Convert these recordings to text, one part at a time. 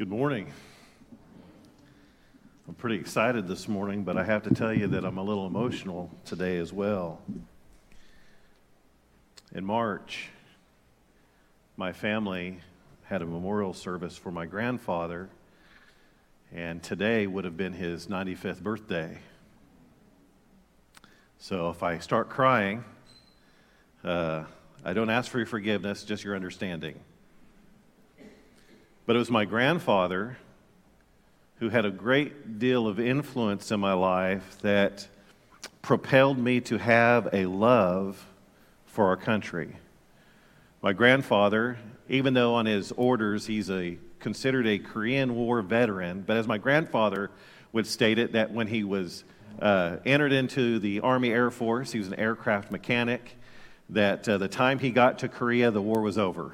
Good morning. I'm pretty excited this morning, but I have to tell you that I'm a little emotional today as well. In March, my family had a memorial service for my grandfather, and today would have been his 95th birthday. So if I start crying, uh, I don't ask for your forgiveness, just your understanding. But it was my grandfather who had a great deal of influence in my life that propelled me to have a love for our country. My grandfather even though on his orders he's a considered a Korean War veteran. But as my grandfather would state it, that when he was uh, entered into the Army Air Force, he was an aircraft mechanic. That uh, the time he got to Korea, the war was over.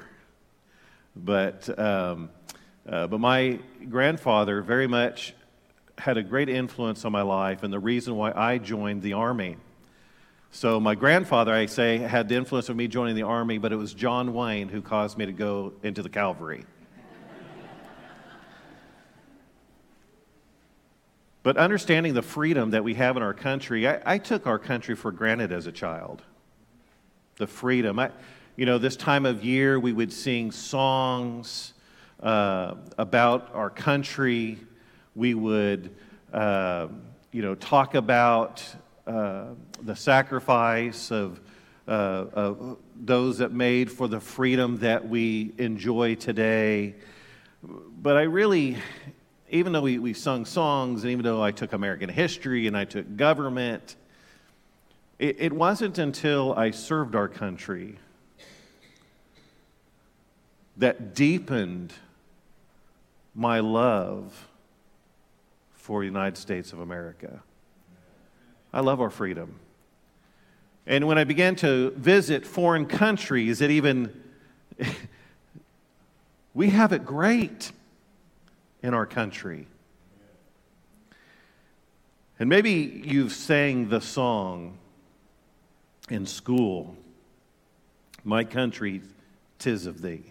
But um, uh, but my grandfather very much had a great influence on my life, and the reason why I joined the Army. So, my grandfather, I say, had the influence of me joining the army, but it was John Wayne who caused me to go into the cavalry. but understanding the freedom that we have in our country, I, I, took our country for granted as a child. The freedom. I, you know, this time of year, we would sing songs uh, about our country. We would, uh, you know, talk about uh, the sacrifice of, uh, of those that made for the freedom that we enjoy today. But I really, even though we, we sung songs, and even though I took American history and I took government, it, it wasn't until I served our country that deepened my love for the United States of America. I love our freedom. And when I began to visit foreign countries, it even, we have it great in our country. And maybe you've sang the song in school, My Country, Tis of Thee.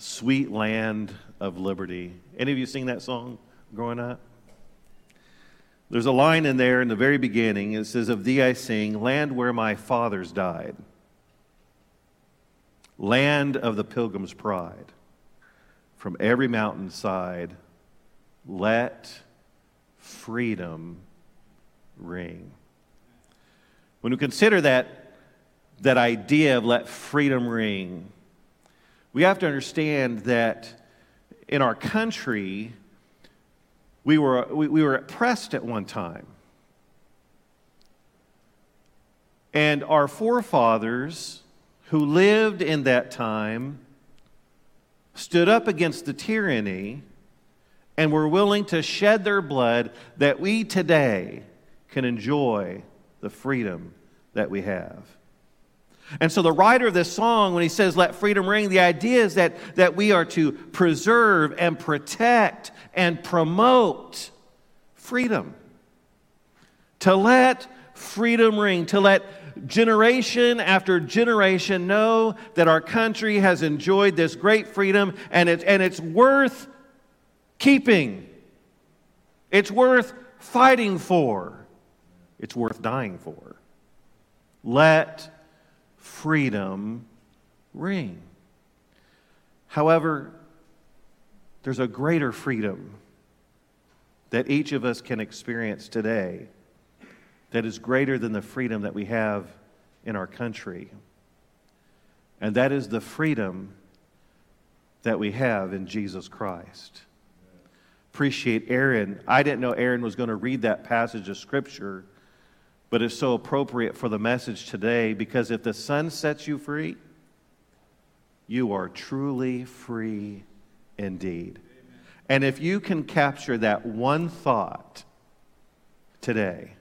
Sweet Land of Liberty. Any of you sing that song growing up? There's a line in there in the very beginning. It says, Of thee I sing, land where my fathers died, land of the pilgrim's pride. From every mountainside, let freedom ring. When we consider that, that idea of let freedom ring, We have to understand that in our country, we were, we, we were oppressed at one time. And our forefathers who lived in that time stood up against the tyranny and were willing to shed their blood that we today can enjoy the freedom that we have. And so, the writer of this song, when he says, Let freedom ring, the idea is that, that we are to preserve and protect and promote freedom. To let freedom ring, to let generation after generation know that our country has enjoyed this great freedom and, it, and it's worth keeping. It's worth fighting for. It's worth dying for. Let freedom ring. However, there's a greater freedom that each of us can experience today that is greater than the freedom that we have in our country. And that is the freedom that we have in Jesus Christ. Appreciate Aaron. I didn't know Aaron was going to read that passage of Scripture but it's so appropriate for the message today because if the Son sets you free, you are truly free indeed. Amen. And if you can capture that one thought today,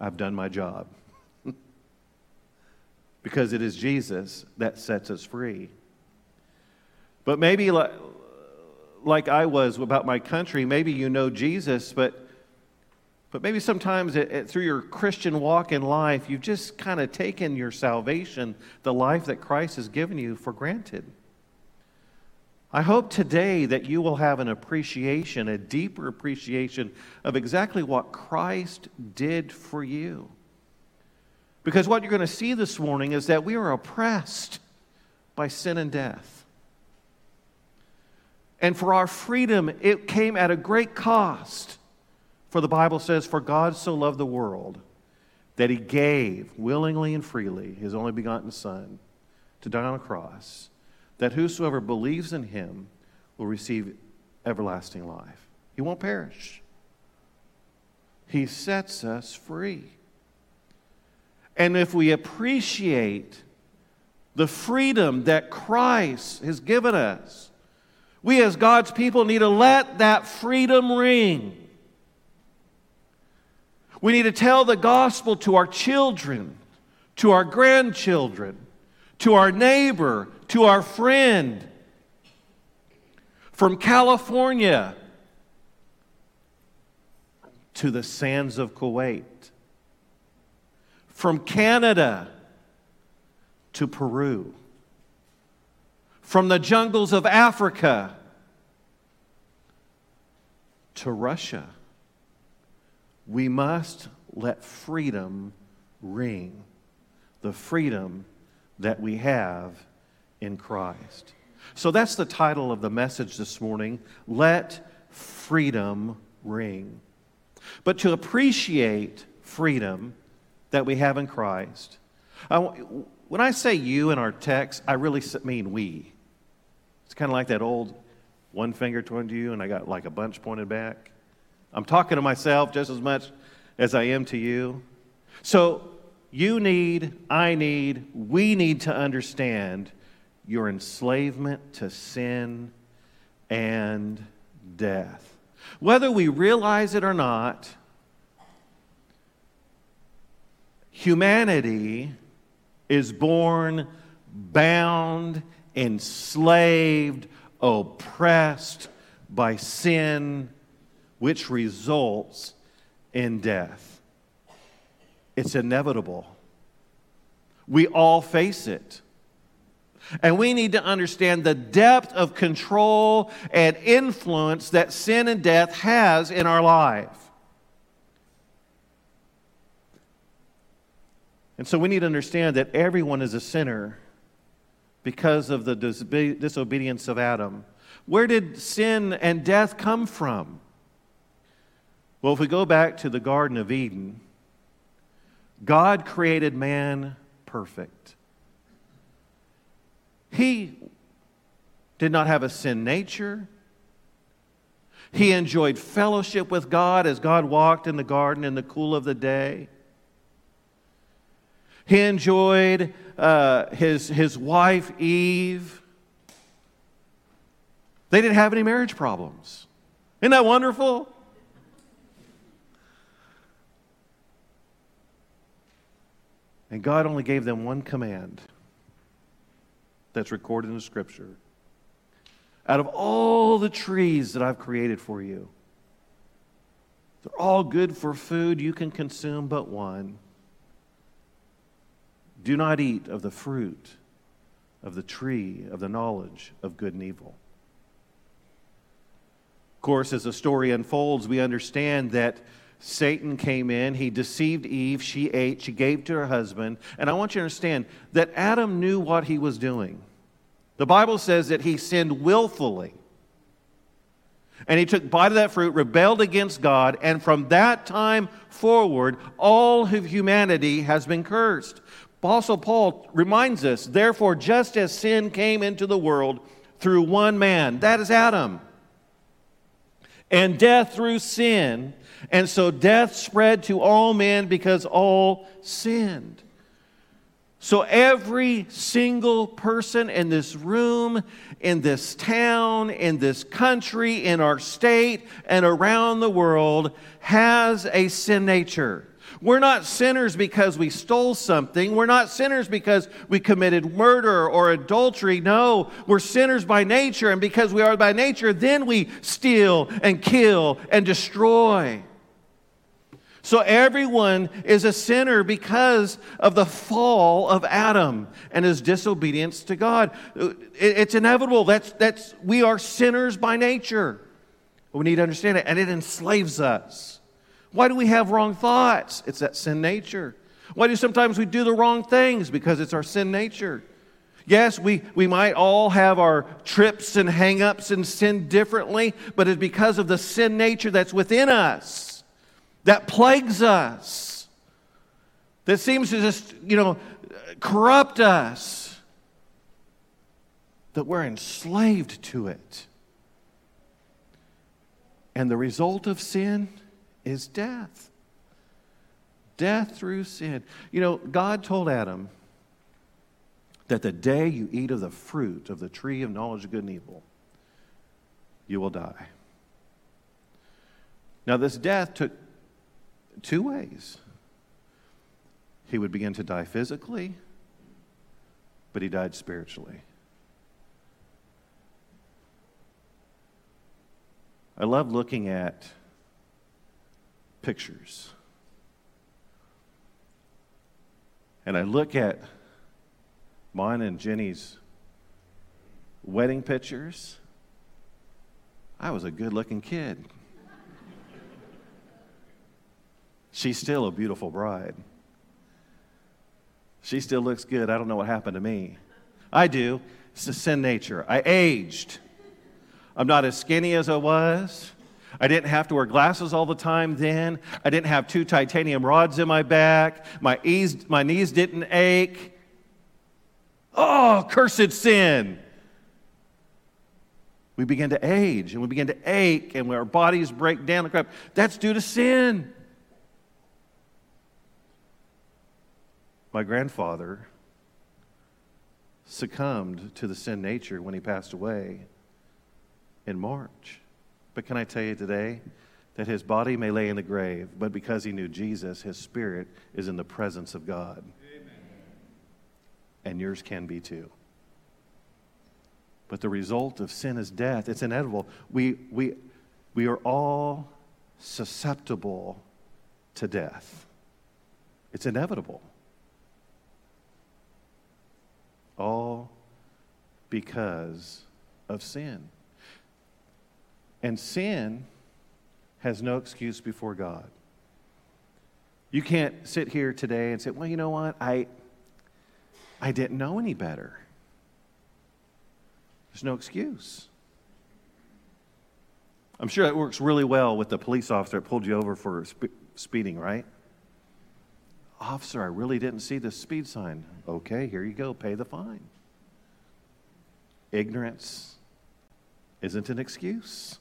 I've done my job. because it is Jesus that sets us free. But maybe like, like I was about my country, maybe you know Jesus, but but maybe sometimes it, it, through your Christian walk in life, you've just kind of taken your salvation, the life that Christ has given you, for granted. I hope today that you will have an appreciation, a deeper appreciation of exactly what Christ did for you. Because what you're going to see this morning is that we are oppressed by sin and death. And for our freedom, it came at a great cost. For the Bible says, For God so loved the world that he gave willingly and freely his only begotten Son to die on a cross, that whosoever believes in him will receive everlasting life. He won't perish. He sets us free. And if we appreciate the freedom that Christ has given us, we as God's people need to let that freedom ring. We need to tell the gospel to our children, to our grandchildren, to our neighbor, to our friend. From California to the sands of Kuwait. From Canada to Peru. From the jungles of Africa to Russia we must let freedom ring the freedom that we have in Christ. So that's the title of the message this morning Let Freedom Ring. But to appreciate freedom that we have in Christ, I, when I say you in our text, I really mean we. It's kind of like that old one finger toward you, and I got like a bunch pointed back. I'm talking to myself just as much as I am to you. So you need, I need, we need to understand your enslavement to sin and death. Whether we realize it or not, humanity is born bound, enslaved, oppressed by sin which results in death. It's inevitable. We all face it. And we need to understand the depth of control and influence that sin and death has in our life. And so we need to understand that everyone is a sinner because of the disobedience of Adam. Where did sin and death come from? Well, if we go back to the Garden of Eden, God created man perfect. He did not have a sin nature. He enjoyed fellowship with God as God walked in the garden in the cool of the day. He enjoyed uh, his, his wife, Eve. They didn't have any marriage problems. Isn't that wonderful? And God only gave them one command that's recorded in the scripture. Out of all the trees that I've created for you, they're all good for food. You can consume but one. Do not eat of the fruit of the tree of the knowledge of good and evil. Of course, as the story unfolds, we understand that Satan came in, he deceived Eve, she ate, she gave to her husband. And I want you to understand that Adam knew what he was doing. The Bible says that he sinned willfully. And he took bite of that fruit, rebelled against God, and from that time forward, all of humanity has been cursed. Apostle Paul reminds us, therefore, just as sin came into the world through one man, that is Adam, and death through sin, and so death spread to all men because all sinned. So every single person in this room, in this town, in this country, in our state, and around the world has a sin nature. We're not sinners because we stole something. We're not sinners because we committed murder or adultery. No, we're sinners by nature. And because we are by nature, then we steal and kill and destroy. So everyone is a sinner because of the fall of Adam and his disobedience to God. Uh, it's inevitable. That's, that's, we are sinners by nature. We need to understand it, and it enslaves us. Why do we have wrong thoughts? It's that sin nature. Why do sometimes we do the wrong things? Because it's our sin nature. Yes, we, we might all have our trips and hangups and sin differently, but it's because of the sin nature that's within us that plagues us, that seems to just, you know, corrupt us, that we're enslaved to it. And the result of sin is death. Death through sin. You know, God told Adam that the day you eat of the fruit of the tree of knowledge of good and evil, you will die. Now, this death took two ways. He would begin to die physically, but he died spiritually. I love looking at pictures. And I look at mine and Jenny's wedding pictures. I was a good looking kid. She's still a beautiful bride. She still looks good. I don't know what happened to me. I do. It's the sin nature. I aged. I'm not as skinny as I was. I didn't have to wear glasses all the time then. I didn't have two titanium rods in my back. My, ease, my knees didn't ache. Oh, cursed sin. We begin to age and we begin to ache and our bodies break down. That's due to sin. My grandfather succumbed to the sin nature when he passed away in March. But can I tell you today that his body may lay in the grave, but because he knew Jesus, his spirit is in the presence of God. Amen. And yours can be too. But the result of sin is death. It's inevitable. We, we, we are all susceptible to death, it's inevitable. All because of sin. And sin has no excuse before God. You can't sit here today and say, well, you know what? I, I didn't know any better. There's no excuse. I'm sure that works really well with the police officer that pulled you over for spe- speeding, right? Officer, I really didn't see the speed sign. Okay, here you go, pay the fine. ignorance isn't an excuse.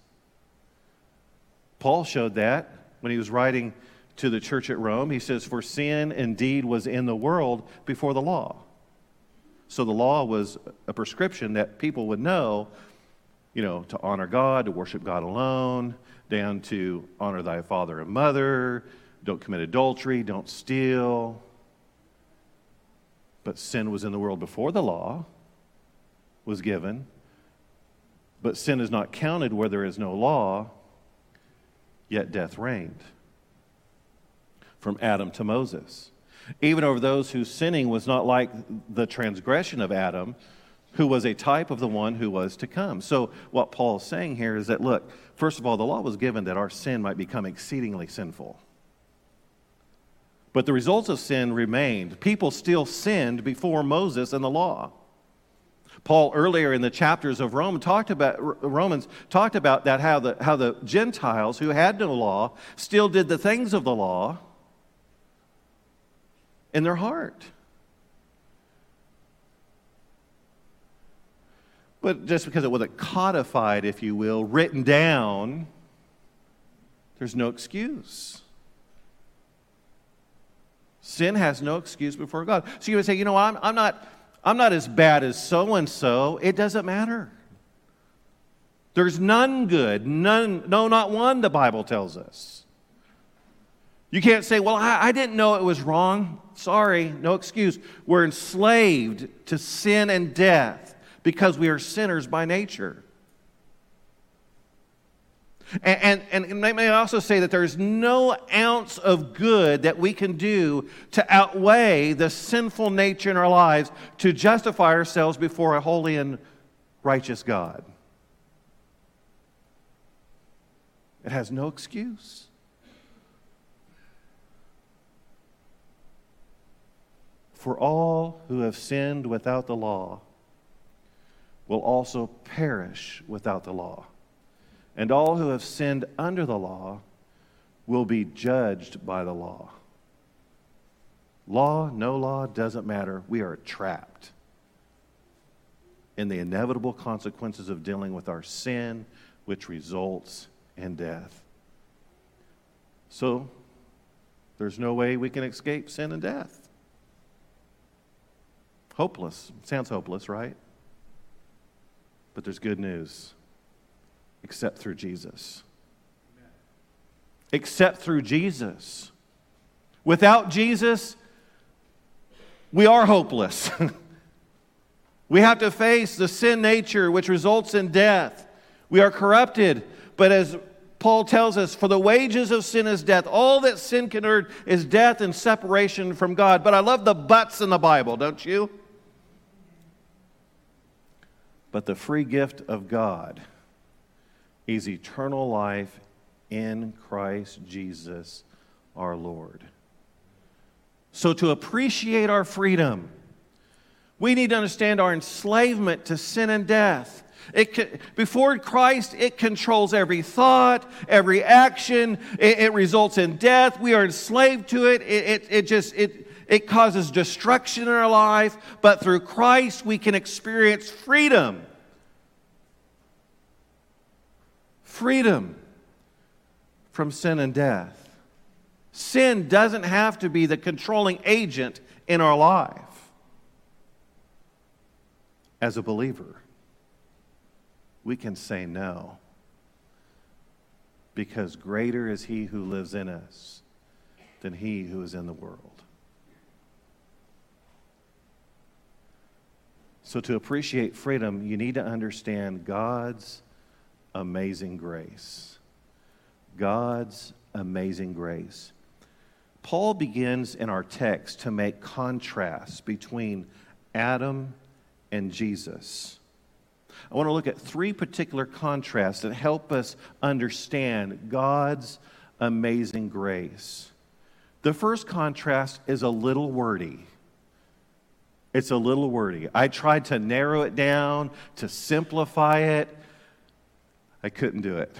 Paul showed that when he was writing to the church at Rome. He says, For sin indeed was in the world before the law. So the law was a prescription that people would know, you know, to honor God, to worship God alone, down to honor thy father and mother, don't commit adultery, don't steal. But sin was in the world before the law was given. But sin is not counted where there is no law, yet death reigned from Adam to Moses. Even over those whose sinning was not like the transgression of Adam, who was a type of the one who was to come. So, what Paul is saying here is that, look, first of all, the law was given that our sin might become exceedingly sinful. But the results of sin remained. People still sinned before Moses and the law. Paul earlier in the chapters of Rome talked about Romans talked about that how the how the Gentiles who had no law still did the things of the law in their heart. But just because it wasn't codified, if you will, written down, there's no excuse. Sin has no excuse before God. So you would say, you know, I'm, I'm, not, I'm not as bad as so and so. It doesn't matter. There's none good, none, no, not one, the Bible tells us. You can't say, well, I, I didn't know it was wrong. Sorry, no excuse. We're enslaved to sin and death because we are sinners by nature. And, and, and may also say that there's no ounce of good that we can do to outweigh the sinful nature in our lives to justify ourselves before a holy and righteous God. It has no excuse. For all who have sinned without the law will also perish without the law. And all who have sinned under the law will be judged by the law. Law, no law, doesn't matter. We are trapped in the inevitable consequences of dealing with our sin, which results in death. So, there's no way we can escape sin and death. Hopeless. Sounds hopeless, right? But there's good news. Except through Jesus. Except through Jesus. Without Jesus, we are hopeless. we have to face the sin nature which results in death. We are corrupted. But as Paul tells us, for the wages of sin is death. All that sin can earn is death and separation from God. But I love the buts in the Bible, don't you? But the free gift of God is eternal life in Christ Jesus our Lord. So, to appreciate our freedom, we need to understand our enslavement to sin and death. It, before Christ, it controls every thought, every action. It, it results in death. We are enslaved to it. It, it, it just it, it causes destruction in our life, but through Christ we can experience freedom. Freedom from sin and death. Sin doesn't have to be the controlling agent in our life as a believer. We can say no because greater is he who lives in us than he who is in the world. So, to appreciate freedom, you need to understand God's amazing grace. God's amazing grace. Paul begins in our text to make contrasts between Adam and Jesus. I want to look at three particular contrasts that help us understand God's amazing grace. The first contrast is a little wordy. It's a little wordy. I tried to narrow it down, to simplify it. I couldn't do it.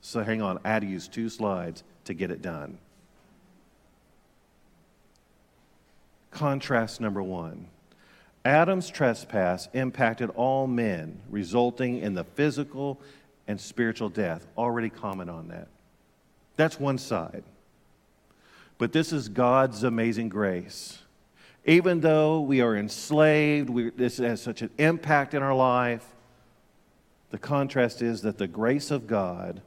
So hang on, I had to use two slides to get it done. Contrast number one Adam's trespass impacted all men, resulting in the physical and spiritual death. Already comment on that. That's one side. But this is God's amazing grace. Even though we are enslaved, we, this has such an impact in our life, the contrast is that the grace of God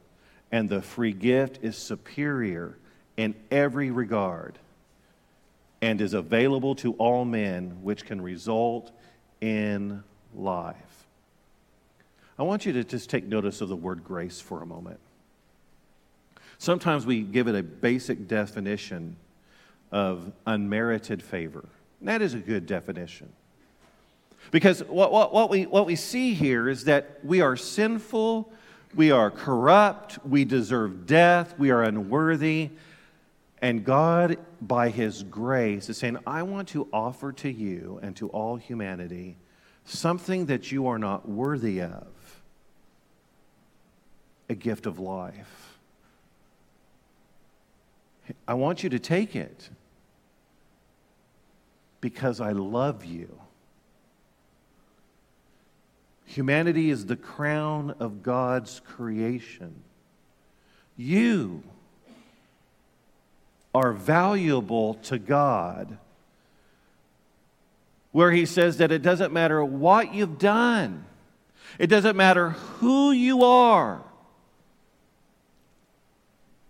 and the free gift is superior in every regard and is available to all men, which can result in life. I want you to just take notice of the word grace for a moment. Sometimes we give it a basic definition of unmerited favor. That is a good definition. Because what, what, what, we, what we see here is that we are sinful, we are corrupt, we deserve death, we are unworthy, and God, by His grace, is saying, I want to offer to you and to all humanity something that you are not worthy of a gift of life. I want you to take it because I love you. Humanity is the crown of God's creation. You are valuable to God. Where he says that it doesn't matter what you've done, it doesn't matter who you are.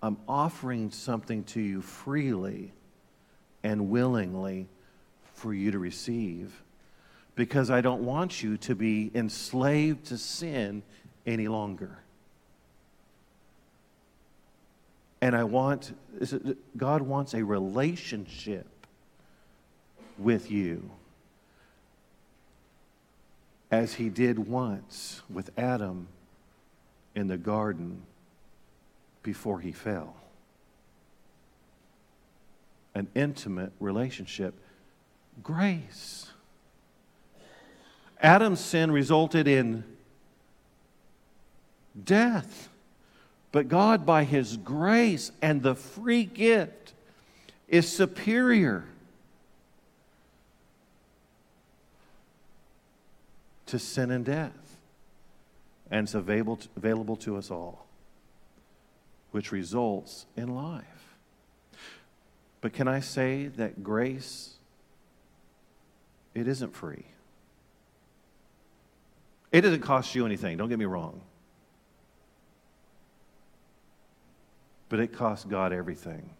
I'm offering something to you freely and willingly for you to receive because I don't want you to be enslaved to sin any longer. And I want, God wants a relationship with you as he did once with Adam in the garden before he fell. An intimate relationship. Grace. Adam's sin resulted in death. But God, by His grace and the free gift, is superior to sin and death. And it's available to, available to us all, which results in life. But can I say that grace, it isn't free? It doesn't cost you anything, don't get me wrong. but it cost God everything.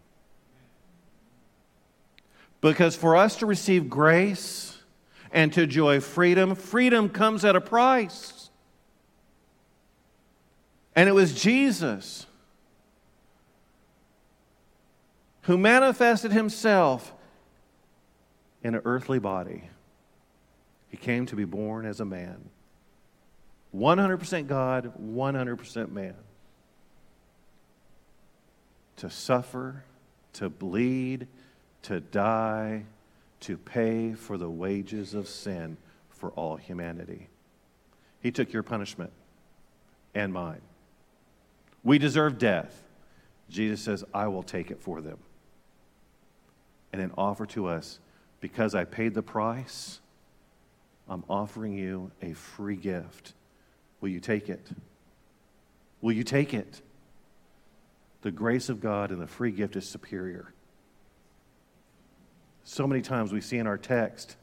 Because for us to receive grace and to enjoy freedom, freedom comes at a price. And it was Jesus who manifested himself in an earthly body. He came to be born as a man. 100% God, 100% man to suffer, to bleed, to die, to pay for the wages of sin for all humanity. He took your punishment and mine. We deserve death. Jesus says, I will take it for them. And then offer to us, because I paid the price, I'm offering you a free gift. Will you take it? Will you take it? the grace of God and the free gift is superior. So many times we see in our text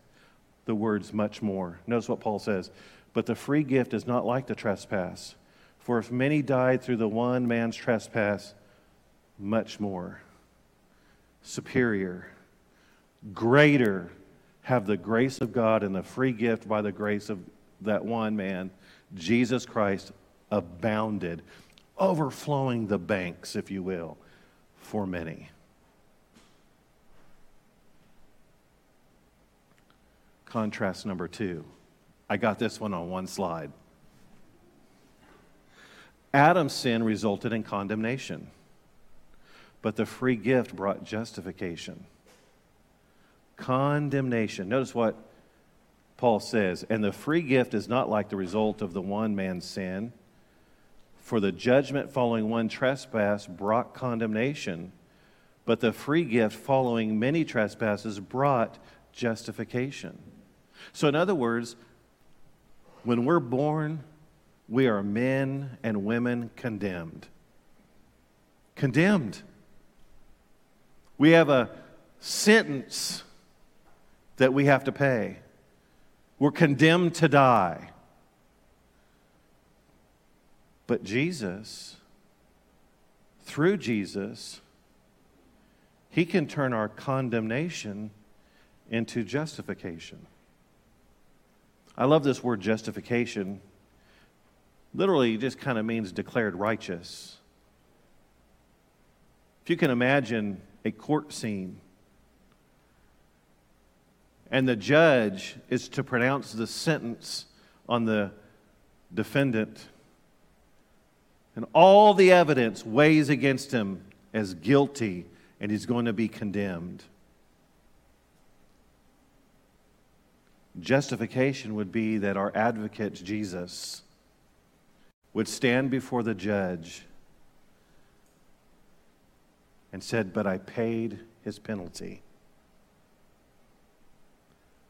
the words much more. Notice what Paul says. But the free gift is not like the trespass. For if many died through the one man's trespass, much more. Superior, greater have the grace of God and the free gift by the grace of that one man, Jesus Christ, abounded overflowing the banks, if you will, for many. Contrast number two. I got this one on one slide. Adam's sin resulted in condemnation, but the free gift brought justification. Condemnation. Notice what Paul says. And the free gift is not like the result of the one man's sin for the judgment following one trespass brought condemnation, but the free gift following many trespasses brought justification. So, in other words, when we're born, we are men and women condemned. Condemned. We have a sentence that we have to pay. We're condemned to die. But Jesus, through Jesus, He can turn our condemnation into justification. I love this word justification. Literally, it just kind of means declared righteous. If you can imagine a court scene, and the judge is to pronounce the sentence on the defendant, and all the evidence weighs against him as guilty, and he's going to be condemned. Justification would be that our advocate, Jesus, would stand before the judge and said, But I paid his penalty.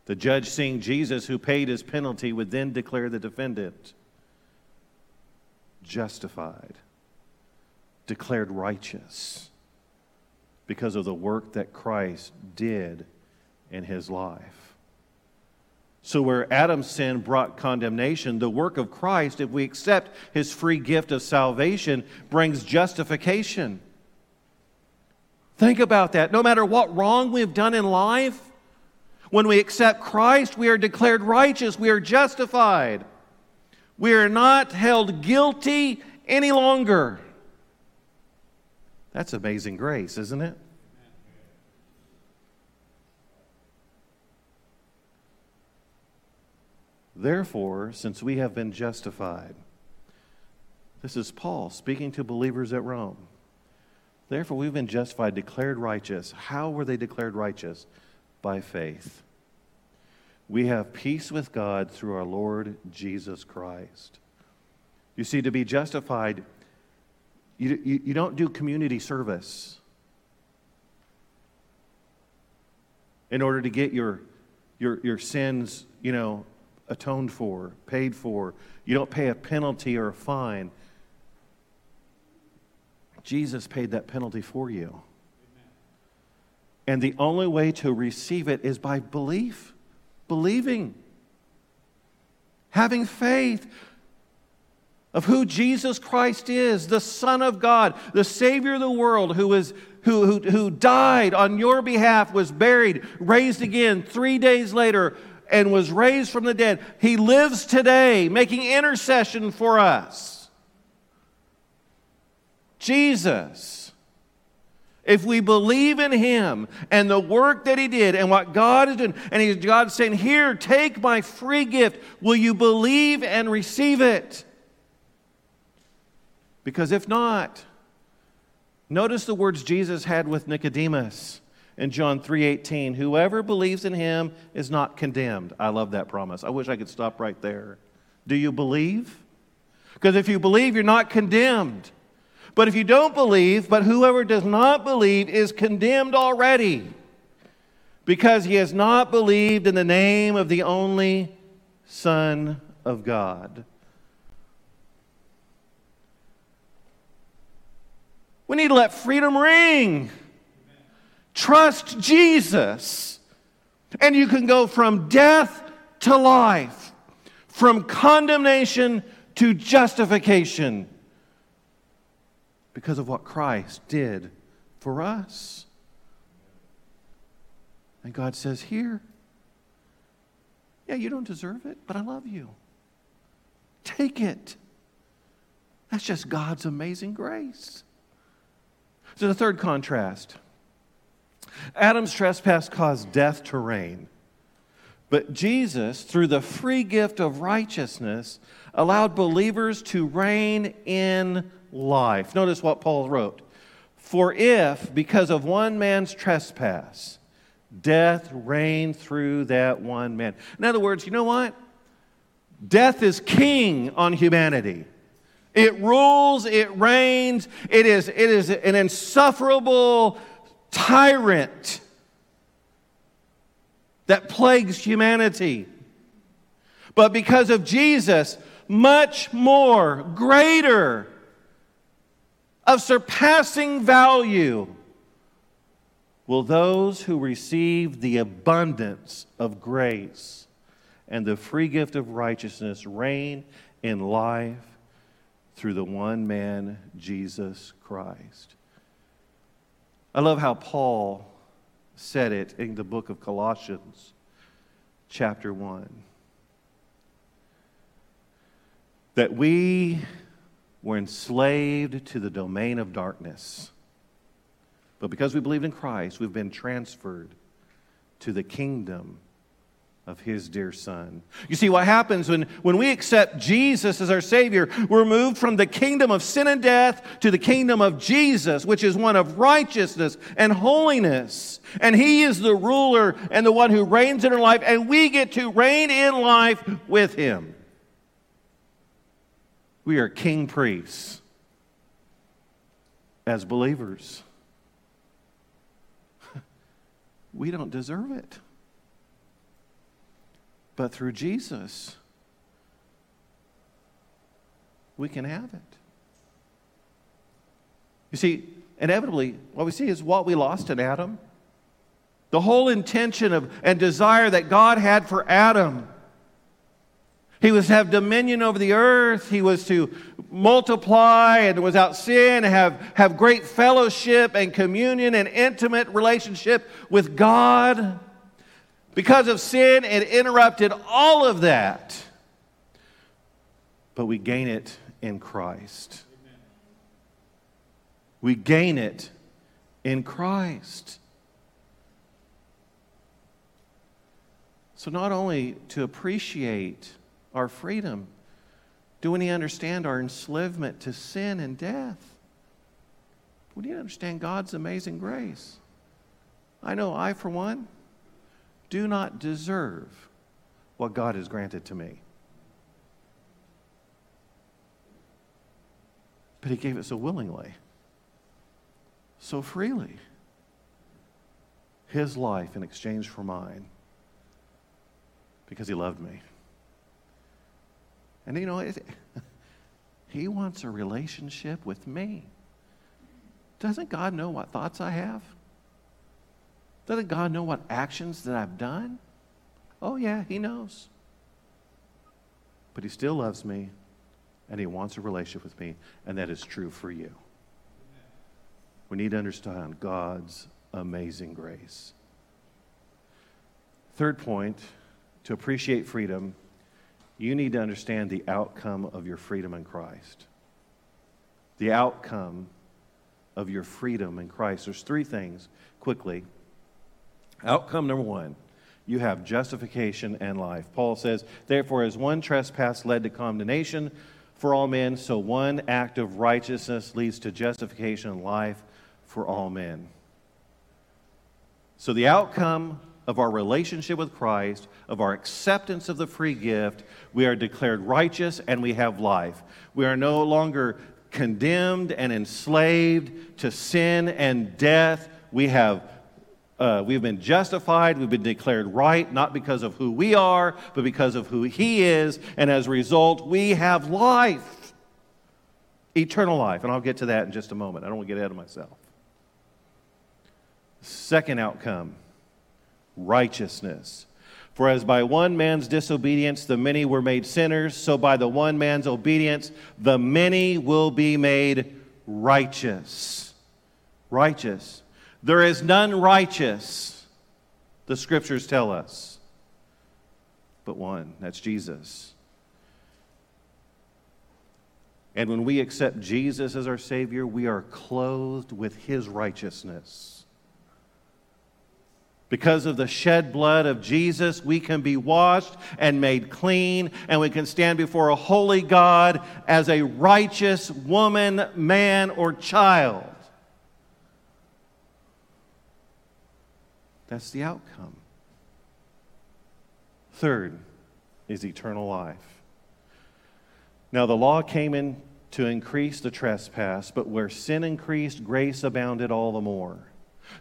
The judge, seeing Jesus, who paid his penalty, would then declare the defendant justified, declared righteous because of the work that Christ did in his life. So, where Adam's sin brought condemnation, the work of Christ, if we accept his free gift of salvation, brings justification. Think about that. No matter what wrong we've done in life, when we accept Christ, we are declared righteous, we are justified. We are not held guilty any longer. That's amazing grace, isn't it? Therefore, since we have been justified, this is Paul speaking to believers at Rome. Therefore, we've been justified, declared righteous. How were they declared righteous? By faith. We have peace with God through our Lord Jesus Christ. You see, to be justified, you, you, you don't do community service in order to get your, your, your sins, you know, atoned for, paid for. You don't pay a penalty or a fine. Jesus paid that penalty for you. And the only way to receive it is by belief, believing, having faith of who Jesus Christ is, the Son of God, the Savior of the world, who, is, who, who, who died on your behalf, was buried, raised again three days later, and was raised from the dead. He lives today, making intercession for us. Jesus, if we believe in him and the work that he did and what God is doing, and he's God saying, Here, take my free gift, will you believe and receive it? Because if not, notice the words Jesus had with Nicodemus in John 3:18, whoever believes in him is not condemned. I love that promise. I wish I could stop right there. Do you believe? Because if you believe, you're not condemned. But if you don't believe, but whoever does not believe is condemned already, because he has not believed in the name of the only Son of God. We need to let freedom ring. Trust Jesus. And you can go from death to life, from condemnation to justification because of what Christ did for us. And God says, Here, yeah, you don't deserve it, but I love you. Take it. That's just God's amazing grace. So, the third contrast Adam's trespass caused death to reign. But Jesus, through the free gift of righteousness, allowed believers to reign in life. Notice what Paul wrote. For if, because of one man's trespass, death reigned through that one man. In other words, you know what? Death is king on humanity. It rules, it reigns, it is, it is an insufferable tyrant that plagues humanity. but because of Jesus, much more, greater, of surpassing value will those who receive the abundance of grace and the free gift of righteousness reign in life through the one man, Jesus Christ. I love how Paul said it in the book of Colossians, chapter 1. That we were enslaved to the domain of darkness. But because we believed in Christ, we've been transferred to the kingdom of his dear son. You see, what happens when, when we accept Jesus as our Savior, we're moved from the kingdom of sin and death to the kingdom of Jesus, which is one of righteousness and holiness. And he is the ruler and the one who reigns in our life, and we get to reign in life with him. We are king priests as believers. we don't deserve it. But through Jesus, we can have it. You see, inevitably, what we see is what we lost in Adam. The whole intention of and desire that God had for Adam. He was to have dominion over the earth. He was to multiply and without sin, have, have great fellowship and communion and intimate relationship with God. Because of sin, it interrupted all of that. But we gain it in Christ. We gain it in Christ. So, not only to appreciate our freedom, do we understand our enslavement to sin and death? We need to understand God's amazing grace. I know I, for one, do not deserve what God has granted to me. But He gave it so willingly, so freely. His life in exchange for mine because He loved me. And you know, it, He wants a relationship with me. Doesn't God know what thoughts I have? Doesn't God know what actions that I've done? Oh, yeah, He knows. But He still loves me and He wants a relationship with me, and that is true for you. We need to understand God's amazing grace. Third point to appreciate freedom, you need to understand the outcome of your freedom in Christ. The outcome of your freedom in Christ. There's three things quickly Outcome number one you have justification and life. Paul says, Therefore, as one trespass led to condemnation for all men, so one act of righteousness leads to justification and life for all men. So, the outcome of our relationship with Christ, of our acceptance of the free gift, we are declared righteous and we have life. We are no longer condemned and enslaved to sin and death. We have uh, we've been justified, we've been declared right, not because of who we are, but because of who He is. And as a result, we have life, eternal life. And I'll get to that in just a moment. I don't want to get ahead of myself. Second outcome righteousness. For as by one man's disobedience the many were made sinners, so by the one man's obedience the many will be made righteous. Righteous. There is none righteous, the scriptures tell us, but one. That's Jesus. And when we accept Jesus as our Savior, we are clothed with His righteousness. Because of the shed blood of Jesus, we can be washed and made clean, and we can stand before a holy God as a righteous woman, man, or child. That's the outcome. Third is eternal life. Now, the law came in to increase the trespass, but where sin increased, grace abounded all the more.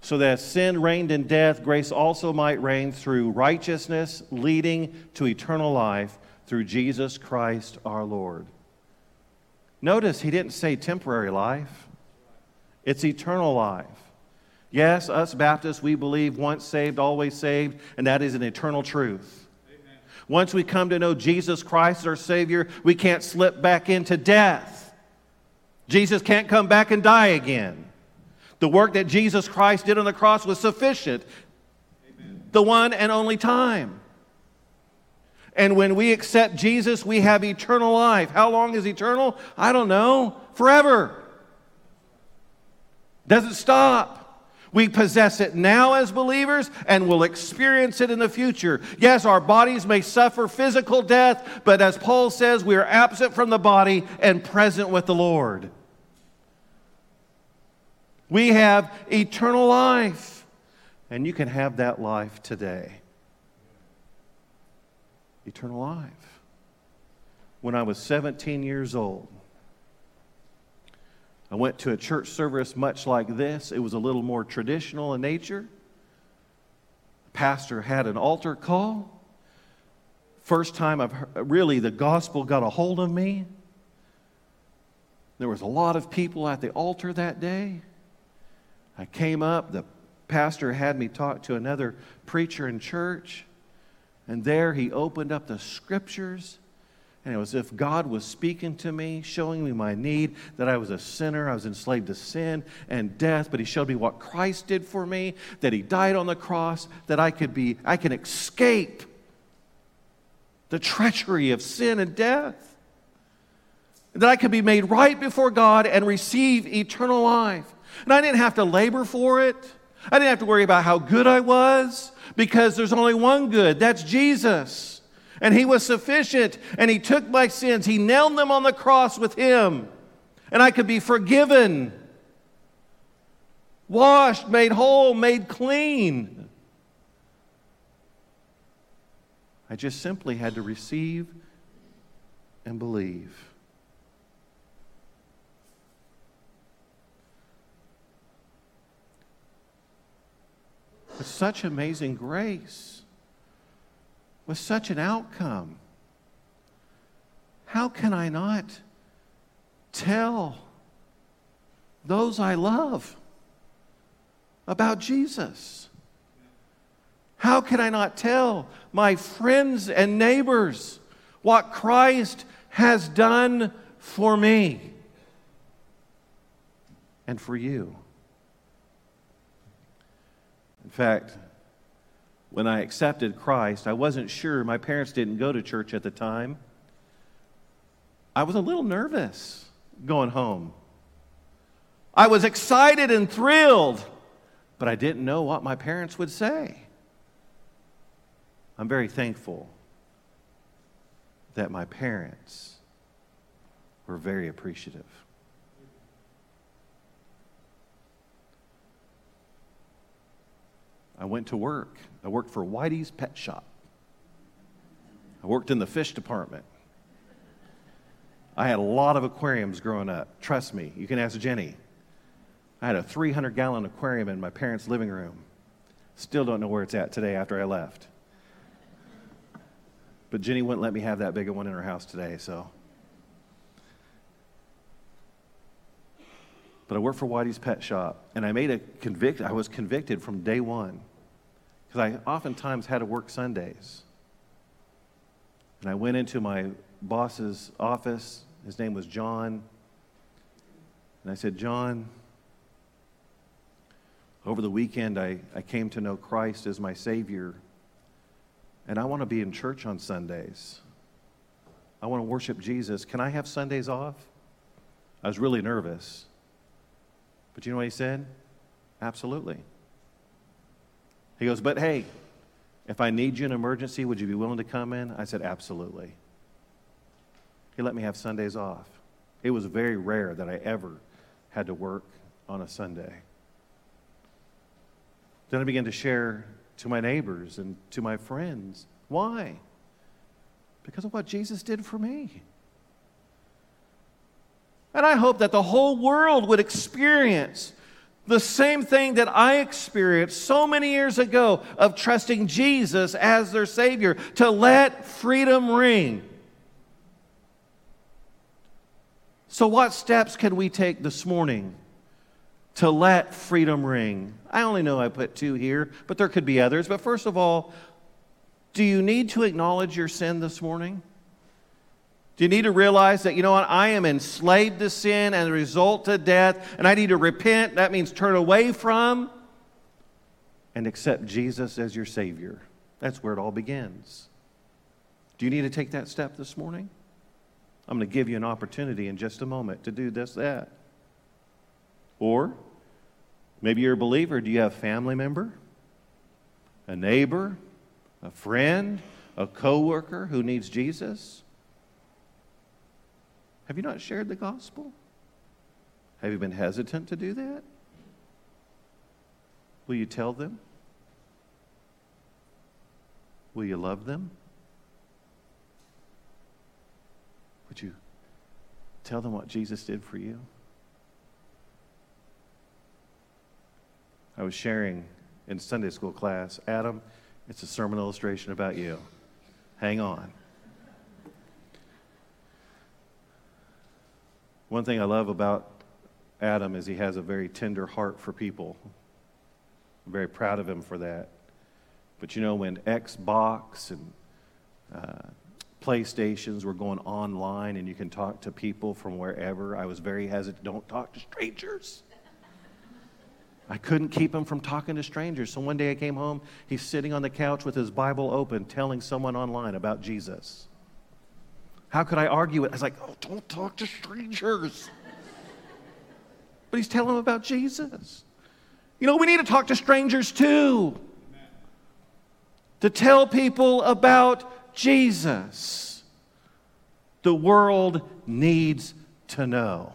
So that sin reigned in death, grace also might reign through righteousness, leading to eternal life through Jesus Christ our Lord. Notice he didn't say temporary life, it's eternal life. Yes, us Baptists, we believe once saved, always saved, and that is an eternal truth. Amen. Once we come to know Jesus Christ as our Savior, we can't slip back into death. Jesus can't come back and die again. The work that Jesus Christ did on the cross was sufficient, Amen. the one and only time. And when we accept Jesus, we have eternal life. How long is eternal? I don't know. Forever. Doesn't stop. We possess it now as believers and will experience it in the future. Yes, our bodies may suffer physical death, but as Paul says, we are absent from the body and present with the Lord. We have eternal life, and you can have that life today. Eternal life. When I was 17 years old, I went to a church service much like this. It was a little more traditional in nature. The pastor had an altar call. First time I've heard, really the gospel got a hold of me. There was a lot of people at the altar that day. I came up, the pastor had me talk to another preacher in church, and there he opened up the scriptures and it was as if God was speaking to me, showing me my need, that I was a sinner, I was enslaved to sin and death, but He showed me what Christ did for me, that He died on the cross, that I could be, I can escape the treachery of sin and death, that I could be made right before God and receive eternal life. And I didn't have to labor for it. I didn't have to worry about how good I was because there's only one good that's Jesus. And he was sufficient, and he took my sins. He nailed them on the cross with him, and I could be forgiven, washed, made whole, made clean. I just simply had to receive and believe. With such amazing grace with such an outcome, how can I not tell those I love about Jesus? How can I not tell my friends and neighbors what Christ has done for me and for you? In fact, when I accepted Christ, I wasn't sure. My parents didn't go to church at the time. I was a little nervous going home. I was excited and thrilled, but I didn't know what my parents would say. I'm very thankful that my parents were very appreciative. I went to work. I worked for Whitey's Pet Shop. I worked in the fish department. I had a lot of aquariums growing up. Trust me, you can ask Jenny. I had a 300 gallon aquarium in my parents' living room. Still don't know where it's at today after I left. But Jenny wouldn't let me have that big a one in her house today, so. But I worked for Whitey's Pet Shop, and I made a convict. I was convicted from day one because I oftentimes had to work Sundays. And I went into my boss's office. His name was John. And I said, John, over the weekend I, I came to know Christ as my Savior. And I want to be in church on Sundays. I want to worship Jesus. Can I have Sundays off? I was really nervous. But you know what he said? Absolutely. He goes, But hey, if I need you in an emergency, would you be willing to come in? I said, Absolutely. He let me have Sundays off. It was very rare that I ever had to work on a Sunday. Then I began to share to my neighbors and to my friends. Why? Because of what Jesus did for me. And I hope that the whole world would experience The same thing that I experienced so many years ago of trusting Jesus as their Savior, to let freedom ring. So, what steps can we take this morning to let freedom ring? I only know I put two here, but there could be others. But first of all, do you need to acknowledge your sin this morning? Do you need to realize that, you know what, I am enslaved to sin and the result to death, and I need to repent? That means turn away from and accept Jesus as your Savior. That's where it all begins. Do you need to take that step this morning? I'm going to give you an opportunity in just a moment to do this, that. Or maybe you're a believer. Do you have a family member, a neighbor, a friend, a coworker who needs Jesus? Have you not shared the gospel? Have you been hesitant to do that? Will you tell them? Will you love them? Would you tell them what Jesus did for you? I was sharing in Sunday school class, Adam, it's a sermon illustration about you. Hang on. One thing I love about Adam is he has a very tender heart for people. I'm very proud of him for that. But you know, when Xbox and uh, PlayStations were going online and you can talk to people from wherever, I was very hesitant. Don't talk to strangers. I couldn't keep him from talking to strangers. So one day I came home, he's sitting on the couch with his Bible open, telling someone online about Jesus. How could I argue it? I was like, oh, don't talk to strangers. but he's telling them about Jesus. You know, we need to talk to strangers too. To tell people about Jesus. The world needs to know.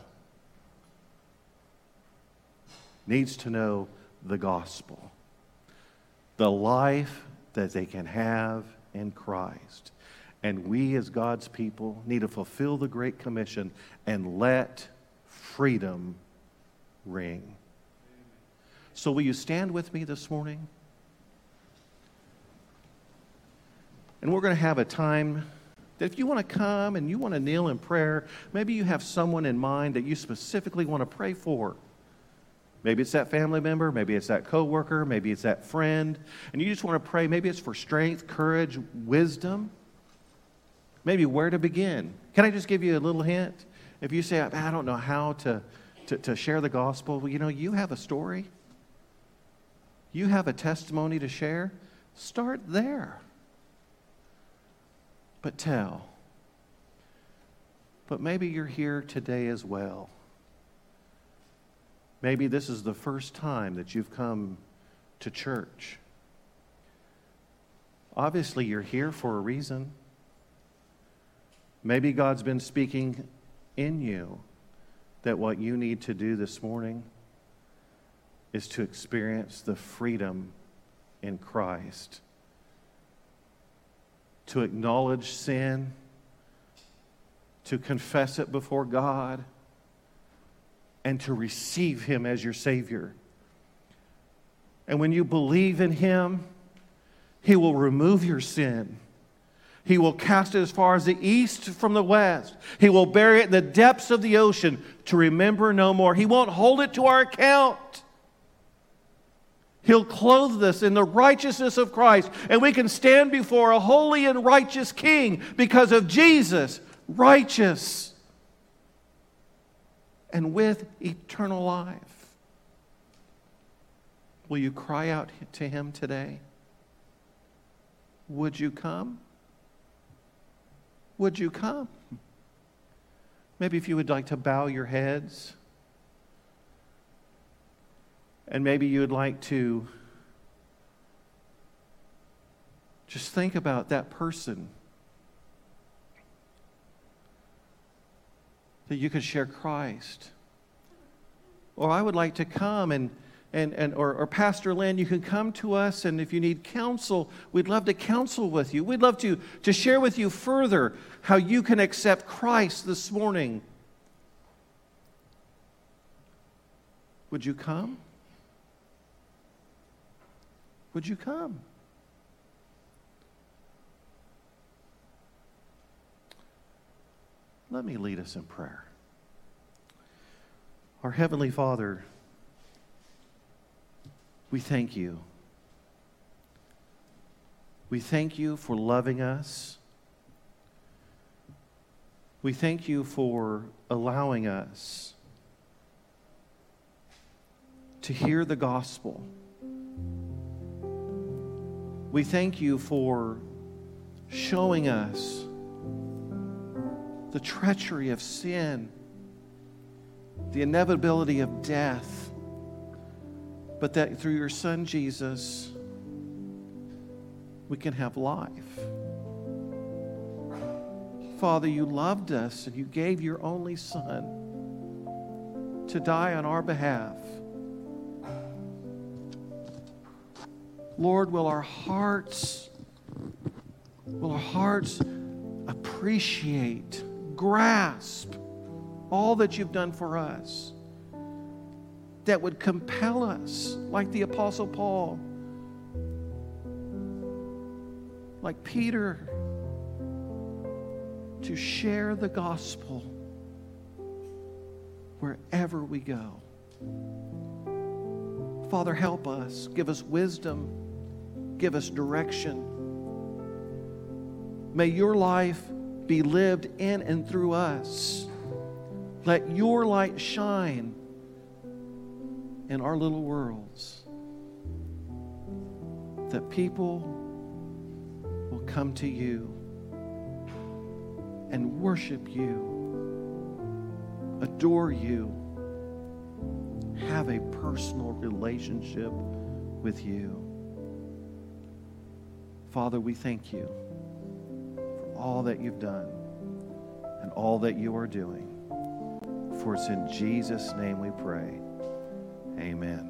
Needs to know the gospel. The life that they can have in Christ. And we, as God's people, need to fulfill the Great Commission and let freedom ring. So, will you stand with me this morning? And we're going to have a time that if you want to come and you want to kneel in prayer, maybe you have someone in mind that you specifically want to pray for. Maybe it's that family member, maybe it's that coworker, maybe it's that friend, and you just want to pray. Maybe it's for strength, courage, wisdom maybe where to begin. Can I just give you a little hint? If you say, I don't know how to, to, to share the gospel, well, you know, you have a story, you have a testimony to share, start there. But tell. But maybe you're here today as well. Maybe this is the first time that you've come to church. Obviously, you're here for a reason. Maybe God's been speaking in you that what you need to do this morning is to experience the freedom in Christ, to acknowledge sin, to confess it before God, and to receive Him as your Savior. And when you believe in Him, He will remove your sin he will cast it as far as the east from the west. He will bury it in the depths of the ocean to remember no more. He won't hold it to our account. He'll clothe us in the righteousness of Christ, and we can stand before a holy and righteous King because of Jesus, righteous and with eternal life. Will you cry out to Him today? Would you come? Would you come? Maybe if you would like to bow your heads. And maybe you would like to just think about that person that you could share Christ. Or I would like to come and and, and or, or Pastor Lynn, you can come to us, and if you need counsel, we'd love to counsel with you. We'd love to, to share with you further how you can accept Christ this morning. Would you come? Would you come? Let me lead us in prayer. Our Heavenly Father, we thank you. We thank you for loving us. We thank you for allowing us to hear the gospel. We thank you for showing us the treachery of sin, the inevitability of death, but that through your Son Jesus, we can have life. Father, you loved us and you gave your only Son to die on our behalf. Lord, will our hearts, will our hearts appreciate, grasp all that you've done for us? That would compel us, like the Apostle Paul, like Peter, to share the gospel wherever we go. Father, help us. Give us wisdom. Give us direction. May your life be lived in and through us. Let your light shine in our little worlds that people will come to you and worship you, adore you, have a personal relationship with you. Father, we thank you for all that you've done and all that you are doing. For it's in Jesus' name we pray. Amen.